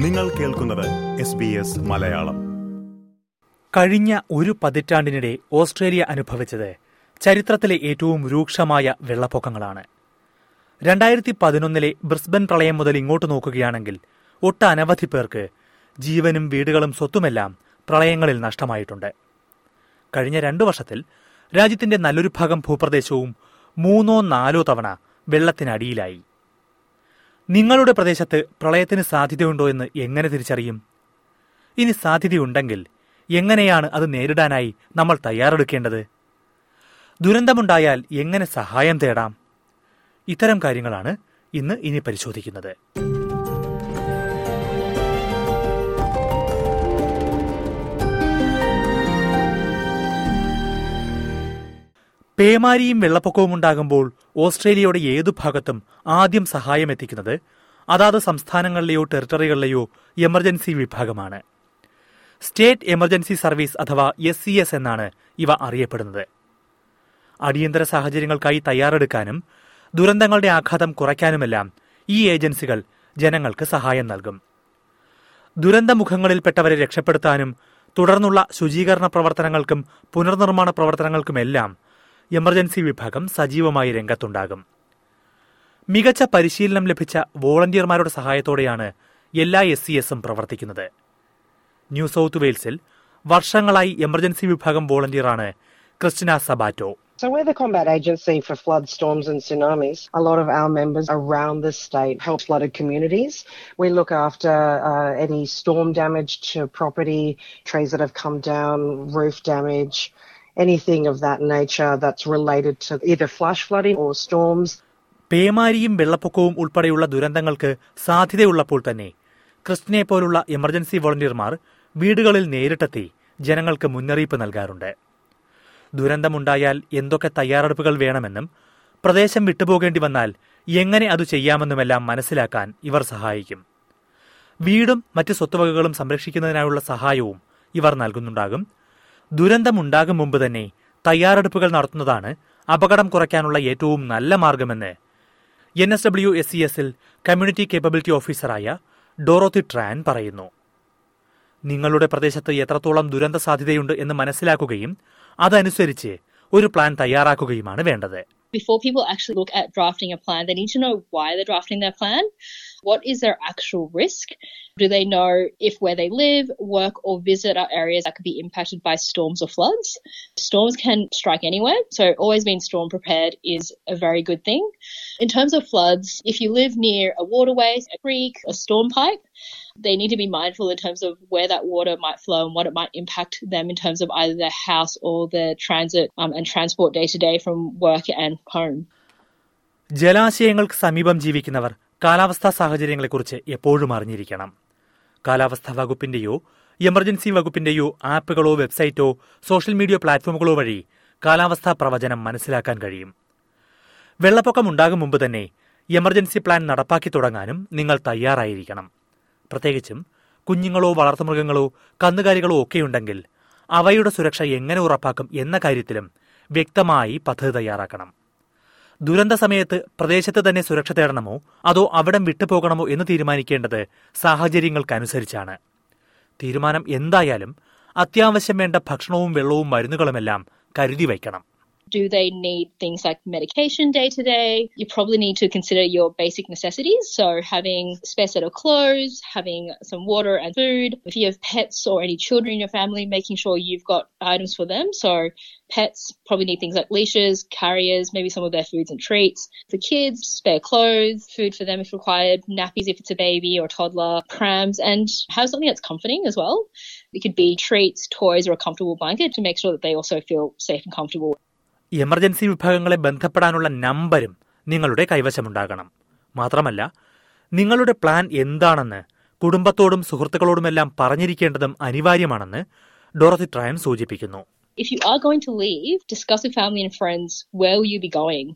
നിങ്ങൾ കേൾക്കുന്നത് മലയാളം. കഴിഞ്ഞ ഒരു പതിറ്റാണ്ടിനിടെ ഓസ്ട്രേലിയ അനുഭവിച്ചത് ചരിത്രത്തിലെ ഏറ്റവും രൂക്ഷമായ വെള്ളപ്പൊക്കങ്ങളാണ്. രണ്ടായിരത്തി പതിനൊന്നിലെ ബ്രിസ്ബൻ പ്രളയം മുതൽ ഇങ്ങോട്ട് നോക്കുകയാണെങ്കിൽ ഒട്ടനവധി പേർക്ക് ജീവനും വീടുകളും സ്വത്തുമെല്ലാം പ്രളയങ്ങളിൽ നഷ്ടമായിട്ടുണ്ട്. കഴിഞ്ഞ രണ്ടു വർഷത്തിൽ രാജ്യത്തിന്റെ നല്ലൊരു ഭാഗം ഭൂപ്രദേശവും മൂന്നോ നാലോ തവണ വെള്ളത്തിനടിയിലായി. നിങ്ങളുടെ പ്രദേശത്ത് പ്രളയത്തിന് സാധ്യതയുണ്ടോ എന്ന് എങ്ങനെ തിരിച്ചറിയും? ഇനി സാധ്യതയുണ്ടെങ്കിൽ എങ്ങനെയാണ് അത് നേരിടാനായി നമ്മൾ തയ്യാറെടുക്കേണ്ടത്? ദുരന്തമുണ്ടായാൽ എങ്ങനെ സഹായം തേടാം? ഇത്തരം കാര്യങ്ങളാണ് ഇന്ന് ഇനി പരിശോധിക്കുന്നത്. പേമാരിയും വെള്ളപ്പൊക്കവും ഉണ്ടാകുമ്പോൾ ഓസ്ട്രേലിയയുടെ ഏതു ഭാഗത്തും ആദ്യം സഹായം എത്തിക്കുന്നത് അതാത് സംസ്ഥാനങ്ങളിലെയോ ടെറിട്ടറികളിലെയോ എമർജൻസി വിഭാഗമാണ്. സ്റ്റേറ്റ് എമർജൻസി സർവീസ് അഥവാ എസ് സി എസ് എന്നാണ് ഇവ അറിയപ്പെടുന്നത്. അടിയന്തര സാഹചര്യങ്ങൾക്കായി തയ്യാറെടുക്കാനും ദുരന്തങ്ങളുടെ ആഘാതം കുറയ്ക്കാനുമെല്ലാം ഈ ഏജൻസികൾ ജനങ്ങൾക്ക് സഹായം നൽകും. ദുരന്തമുഖങ്ങളിൽപ്പെട്ടവരെ രക്ഷപ്പെടുത്താനും തുടർന്നുള്ള ശുചീകരണ പ്രവർത്തനങ്ങൾക്കും പുനർനിർമ്മാണ പ്രവർത്തനങ്ങൾക്കുമെല്ലാം എമർജൻസി വിഭാഗം സജീവമായി രംഗത്തുണ്ടാകും മികച്ച പരിശീലനം ലഭിച്ച വോളണ്ടിയർമാരുടെ സഹായത്തോടെയാണ് എല്ലാ എസ് സി എസും പ്രവർത്തിക്കുന്നത് ന്യൂ സൌത്ത് വെയിൽസിൽ വർഷങ്ങളായി എമർജൻസി വിഭാഗം വോളണ്ടിയറാണ് Christina സബാറ്റോ So we're the combat agency for flood, storms and tsunamis. A lot of our members around the state help flooded communities. We look after uh, any storm damage to property, trees that have come down, roof damage, anything of that nature that's related to either flash flooding or storms. പേമാരിയും വെള്ളപ്പൊക്കവും ഉൾപ്പെടെയുള്ള ദുരന്തങ്ങൾക്ക് സാധ്യതയുള്ളപ്പോൾ തന്നെ ക്രിസ്റ്റിനെ പോലുള്ള emergency വോളണ്ടിയർമാർ വീടുകളിൽ നേരിട്ടെത്തി ജനങ്ങൾക്ക് മുന്നറിയിപ്പ് നൽകാറുണ്ട്. ദുരന്തമുണ്ടായാൽ എന്തൊക്കെ തയ്യാറെടുപ്പുകൾ വേണമെന്നും പ്രദേശം വിട്ടുപോകേണ്ടി വന്നാൽ എങ്ങനെ അത് ചെയ്യാമെന്നുമെല്ലാം മനസ്സിലാക്കാൻ ഇവർ സഹായിക്കും. വീടും മറ്റ് സ്വത്തുവകകളും സംരക്ഷിക്കുന്നതിനായുള്ള സഹായവും ഇവർ നൽകുന്നുണ്ടാകും. ദുരന്തമുണ്ടാകും മുമ്പ് തന്നെ തയ്യാറെടുപ്പുകൾ നടത്തുന്നതാണ് അപകടം കുറയ്ക്കാനുള്ള ഏറ്റവും നല്ല മാർഗമെന്ന് N S W S C എസിൽ കമ്മ്യൂണിറ്റി കേപ്പബിലിറ്റി ഓഫീസറായ ഡോറോത്തി ട്രാൻ പറയുന്നു നിങ്ങളുടെ പ്രദേശത്ത് എത്രത്തോളം ദുരന്ത സാധ്യതയുണ്ട് എന്ന് മനസ്സിലാക്കുകയും അതനുസരിച്ച് ഒരു പ്ലാൻ തയ്യാറാക്കുകയുമാണ് വേണ്ടത് before people actually look at drafting a plan, they need to know why they're drafting their plan. What is their actual risk? Do they know if where they live, work, or visit are areas that could be impacted by storms or floods? Storms can strike anywhere, so always being storm prepared is a very good thing. In terms of floods, if you live near a waterway, a creek, a storm pipe, they need to be mindful in terms of where that water might flow and what it might impact them in terms of either their house or their transit um, and transport day to day from work and home. ജലാശയങ്ങൾക്ക് സമീപം ജീവിക്കുന്നവർ കാലാവസ്ഥാ സാഹചര്യങ്ങളെക്കുറിച്ച് എപ്പോഴും അറിഞ്ഞിരിക്കണം. കാലാവസ്ഥാ വകുപ്പിന്റെയോ emergency വകുപ്പിന്റെയോ ആപ്പുകളോ വെബ്സൈറ്റോ സോഷ്യൽ മീഡിയ പ്ലാറ്റ്ഫോമുകളോ വഴി കാലാവസ്ഥാ പ്രവചനം മനസ്സിലാക്കാൻ കഴിയും. വെള്ളപ്പൊക്കം ഉണ്ടാകും മുമ്പ് തന്നെ എമർജൻസി പ്ലാൻ നടപ്പാക്കി തുടങ്ങാനും നിങ്ങൾ തയ്യാറായിരിക്കണം. പ്രത്യേകിച്ചും കുഞ്ഞുങ്ങളോ വളർത്തുമൃഗങ്ങളോ കന്നുകാലികളോ ഒക്കെയുണ്ടെങ്കിൽ അവയുടെ സുരക്ഷ എങ്ങനെ ഉറപ്പാക്കും എന്ന കാര്യത്തിലും വ്യക്തമായി പദ്ധതി തയ്യാറാക്കണം. ദുരന്ത സമയത്ത് പ്രദേശത്ത് തന്നെ സുരക്ഷ തേടണമോ? അതോ അവിടം വിട്ടുപോകണമോ എന്ന് തീരുമാനിക്കേണ്ടത് സാഹചര്യങ്ങൾക്കനുസരിച്ചാണ്. തീരുമാനം എന്തായാലും അത്യാവശ്യം വേണ്ട ഭക്ഷണവും വെള്ളവും മരുന്നുകളുമെല്ലാം കരുതി വയ്ക്കണം. Do they need things like medication day to day? You probably need to consider your basic necessities. So having a spare set of clothes, having some water and food. If you have pets or any children in your family, making sure you've got items for them. So pets probably need things like leashes, carriers, maybe some of their foods and treats. For kids, spare clothes, food for them if required, nappies if it's a baby or toddler, prams, and have something that's comforting as well. It could be treats, toys, or a comfortable blanket to make sure that they also feel safe and comfortable. Emergency വിഭാഗങ്ങളെ ബന്ധപ്പെടാനുള്ള നമ്പരും നിങ്ങളുടെ കൈവശമുണ്ടാകണം മാത്രമല്ല നിങ്ങളുടെ plan എന്താണെന്ന് കുടുംബത്തോടും സുഹൃത്തുക്കളോടുമെല്ലാം പറഞ്ഞിരിക്കേണ്ടതും അനിവാര്യമാണെന്ന് ഡോറത്തി ട്രയൻ സൂചിപ്പിക്കുന്നു If you are going to leave, discuss with family and friends where will you be going?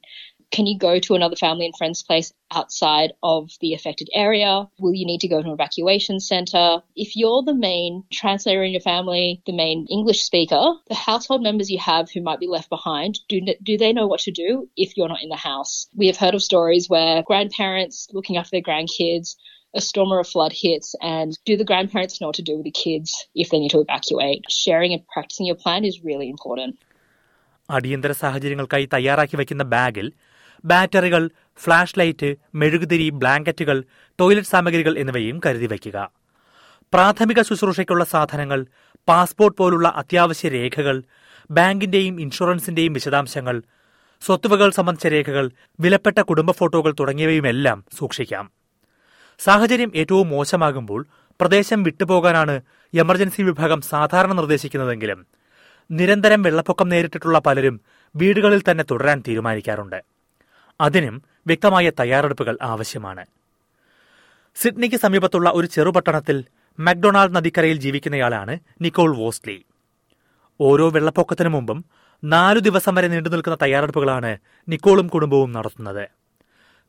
Can you go to another family and friends place outside of the affected area? Will you need to go to an evacuation center? If you're the main translator in your family, the main English speaker, the household members you have who might be left behind, do, do they know what to do if you're not in the house? We have heard of stories where grandparents looking after their grandkids a storm or a flood hits and do the grandparents know what to do with the kids if they need to evacuate? Sharing and practicing your plan is really important. അടിയന്തര സാഹചര്യങ്ങൾക്കായി തയ്യാറാക്കി വയ്ക്കുന്ന ബാഗിൽ ബാറ്ററികൾ flash light മെഴുകുതിരി ബ്ലാങ്കറ്റുകൾ toilet സാമഗ്രികൾ എന്നിവയും കരുതി വയ്ക്കുക. പ്രാഥമിക ശുശ്രൂഷയ്ക്കുള്ള സാധനങ്ങൾ പാസ്പോർട്ട് പോലുള്ള അത്യാവശ്യ രേഖകൾ ബാങ്കിന്റെയും ഇൻഷുറൻസിന്റെയും വിശദാംശങ്ങൾ സ്വത്തുവകൾ സംബന്ധിച്ച രേഖകൾ വിലപ്പെട്ട കുടുംബ ഫോട്ടോകൾ തുടങ്ങിയവയുമെല്ലാം സൂക്ഷിക്കാം. സാഹചര്യം ഏറ്റവും മോശമാകുമ്പോൾ പ്രദേശം വിട്ടുപോകാനാണ് എമർജൻസി വിഭാഗം സാധാരണ നിർദ്ദേശിക്കുന്നതെങ്കിലും നിരന്തരം വെള്ളപ്പൊക്കം നേരിട്ടിട്ടുള്ള പലരും വീടുകളിൽ തന്നെ തുടരാൻ തീരുമാനിക്കാറുണ്ട്. അതിനും വ്യക്തമായ തയ്യാറെടുപ്പുകൾ ആവശ്യമാണ്. സിഡ്നിക്ക് സമീപത്തുള്ള ഒരു ചെറുപട്ടണത്തിൽ മക്ഡൊണാൾഡ് നദിക്കരയിൽ ജീവിക്കുന്നയാളാണ് നിക്കോൾ വോസ്ലി. ഓരോ വെള്ളപ്പൊക്കത്തിനു മുമ്പും നാലു ദിവസം വരെ നീണ്ടു നിൽക്കുന്ന തയ്യാറെടുപ്പുകളാണ് നിക്കോളും കുടുംബവും നടത്തുന്നത്.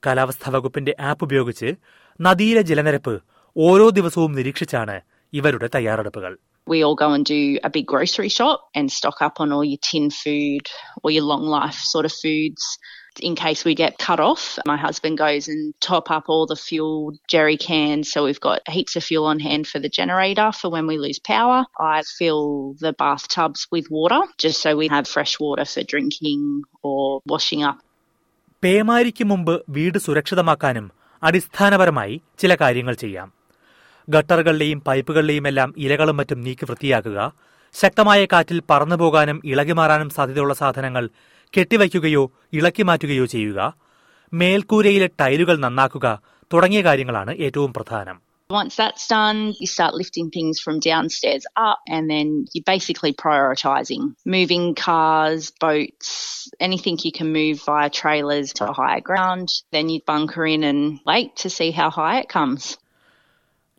കാലാവസ്ഥാ വകുപ്പിന്റെ ആപ്പ് ഉപയോഗിച്ച് നദിയിലെ ജലനിരപ്പ് ഓരോ ദിവസവും നിരീക്ഷിച്ചാണ് ഇവരുടെ തയ്യാറെടുപ്പുകൾ. We all go and do a big grocery shop and stock up on all your tin food or your long life sort of foods. In case we get cut off. My husband goes and top up all the fuel jerry cans so we've got heaps of fuel on hand for the generator for when we lose power. I fill the bathtubs with water just so we have fresh water for drinking or washing up. പേമാരിക്ക് മുമ്പ് വീട് സുരക്ഷിതമാക്കാനും അടിസ്ഥാനപരമായി ചില കാര്യങ്ങൾ ചെയ്യാം ഗട്ടറുകളുടെയും പൈപ്പുകളുടെയും എല്ലാം ഇലകളും മറ്റും നീക്കി വൃത്തിയാക്കുക ശക്തമായ കാറ്റിൽ പറന്നു പോകാനും ഇളകിമാറാനും സാധ്യതയുള്ള സാധനങ്ങൾ കെട്ടിവയ്ക്കുകയോ ഇളക്കി മാറ്റുകയോ ചെയ്യുക മേൽക്കൂരയിലെ ടൈലുകൾ നന്നാക്കുക തുടങ്ങിയ കാര്യങ്ങളാണ് ഏറ്റവും പ്രധാനം Once that's done, you start lifting things from downstairs up and then you're basically prioritizing Moving cars, boats, anything you can move via trailers to higher ground. Then you bunker in and wait to see how high it comes.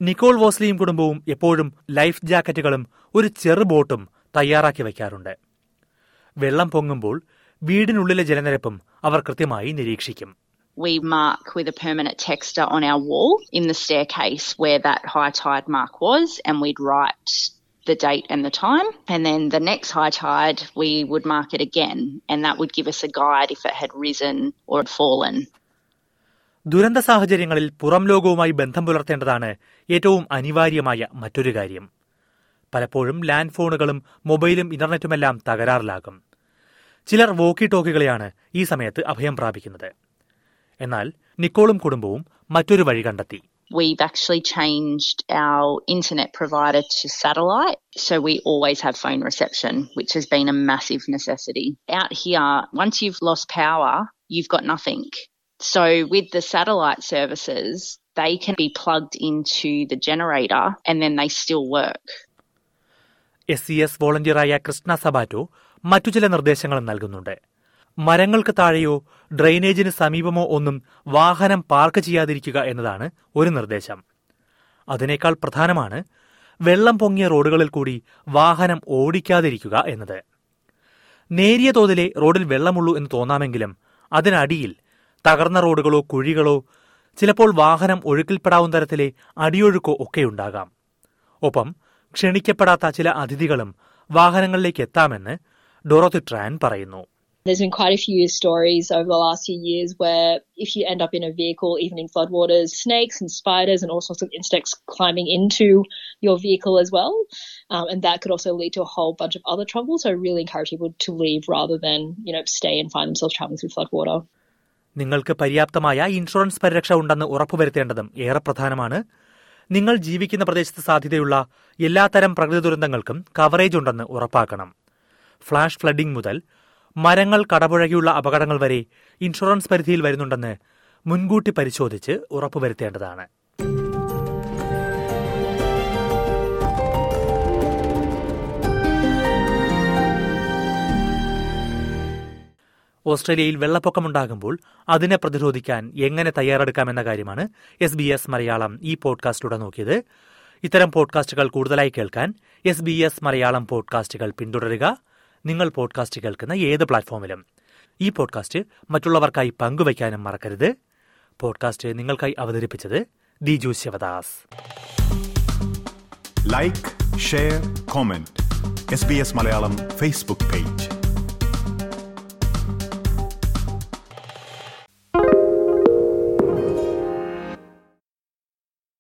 Nicole വോസ്ലിയും കുടുംബവും എപ്പോഴും life ജാക്കറ്റുകളും ഒരു ചെറു ബോട്ടും തയ്യാറാക്കി വയ്ക്കാറുണ്ട് വെള്ളം പൊങ്ങുമ്പോൾ വീടിനുള്ളിലെ ജലനിരപ്പും അവർ കൃത്യമായി നിരീക്ഷിക്കും We mark with a permanent texter on our wall in the staircase where that high tide mark was, and we'd write the date and the time. And then the next high tide, we would mark it again, and that would give us a guide if it had risen or had fallen. ദുരന്ത സാഹചര്യങ്ങളിൽ പുറം ലോകവുമായി ബന്ധം പുലർത്തേണ്ടതാണ് ഏറ്റവും അനിവാര്യമായ മറ്റൊരു കാര്യം പലപ്പോഴും ലാൻഡ് ഫോണുകളും മൊബൈലും ഇന്റർനെറ്റുമെല്ലാം തകരാറിലാകും ചിലർ വോക്കി ടോക്കികളെയാണ് ഈ സമയത്ത് അഭയം പ്രാപിക്കുന്നത് എന്നാൽ നിക്കോളും കുടുംബവും മറ്റൊരു വഴി കണ്ടെത്തി We've actually changed our internet provider to satellite, so we always have phone reception, which has been a massive necessity. Out here, once you've lost power, you've got nothing. So with the satellite services, they can be plugged into the generator and then they still work. S C S വോളണ്ടിയറായ Krishna Sabato മറ്റു ചില നിർദ്ദേശങ്ങളും നൽകുന്നുണ്ട്. മരങ്ങൾക്ക് താഴെയോ ഡ്രെയിനേജിന് സമീപമോ ഒന്നും വാഹനം park ചെയ്യാതിരിക്കുക എന്നതാണ് ഒരു നിർദ്ദേശം. അതിനേക്കാൾ പ്രധാനമാണ് വെള്ളം പൊങ്ങിയ റോഡുകളിൽ കൂടി വാഹനം ഓടിക്കാതിരിക്കുക എന്നത്. നേരിയ തോതിലെ റോഡിൽ വെള്ളമുള്ളൂ എന്ന് തോന്നാമെങ്കിലും അതിനടിയിൽ തകർന്ന റോഡുകളോ കുഴികളോ ചിലപ്പോൾ വാഹനം ഒഴുക്കിൽപ്പെടാവുന്ന തരത്തിലെ അടിയൊഴുക്കോ ഒക്കെയുണ്ടാകാം ഒപ്പം ക്ഷണിക്കപ്പെടാത്ത ചില അതിഥികളും വാഹനങ്ങളിലേക്ക് എത്താമെന്ന് ഡോറോത്തി ട്രാൻ പറയുന്നു There's been quite a few stories over the last few years where if you end up in a vehicle, even in floodwaters, snakes and spiders and all sorts of insects climbing into your vehicle as well. Um, and that could also lead to a whole bunch of other troubles. So I really encourage people to leave rather than, you know, stay and find themselves traveling through floodwater. നിങ്ങൾക്ക് പര്യാപ്തമായ insurance പരിരക്ഷ ഉണ്ടെന്ന് ഉറപ്പുവരുത്തേണ്ടതും ഏറെ പ്രധാനമാണ് നിങ്ങൾ ജീവിക്കുന്ന പ്രദേശത്ത് സാധ്യതയുള്ള എല്ലാത്തരം പ്രകൃതി ദുരന്തങ്ങൾക്കും കവറേജ് ഉണ്ടെന്ന് ഉറപ്പാക്കണം ഫ്ലാഷ് ഫ്ലഡിംഗ് മുതൽ മരങ്ങൾ കടപുഴകിയുള്ള അപകടങ്ങൾ വരെ ഇൻഷുറൻസ് പരിധിയിൽ വരുന്നുണ്ടെന്ന് മുൻകൂട്ടി പരിശോധിച്ച് ഉറപ്പുവരുത്തേണ്ടതാണ്. ഓസ്ട്രേലിയയിൽ വെള്ളപ്പൊക്കമുണ്ടാകുമ്പോൾ അതിനെ പ്രതിരോധിക്കാൻ എങ്ങനെ തയ്യാറെടുക്കാമെന്ന കാര്യമാണ് എസ് ബി എസ് മലയാളം ഈ പോഡ്കാസ്റ്റിലൂടെ നോക്കിയത്. ഇത്തരം പോഡ്കാസ്റ്റുകൾ കൂടുതലായി കേൾക്കാൻ എസ് ബി എസ് മലയാളം പോഡ്കാസ്റ്റുകൾ പിന്തുടരുക. നിങ്ങൾ പോഡ്കാസ്റ്റ് കേൾക്കുന്ന ഏത് പ്ലാറ്റ്ഫോമിലും ഈ പോഡ്കാസ്റ്റ് മറ്റുള്ളവർക്കായി പങ്കുവയ്ക്കാനും മറക്കരുത്. പോഡ്കാസ്റ്റ് നിങ്ങൾക്കായി അവതരിപ്പിച്ചത് Diju Sivadas. Like share comment S B S Malayalam Facebook page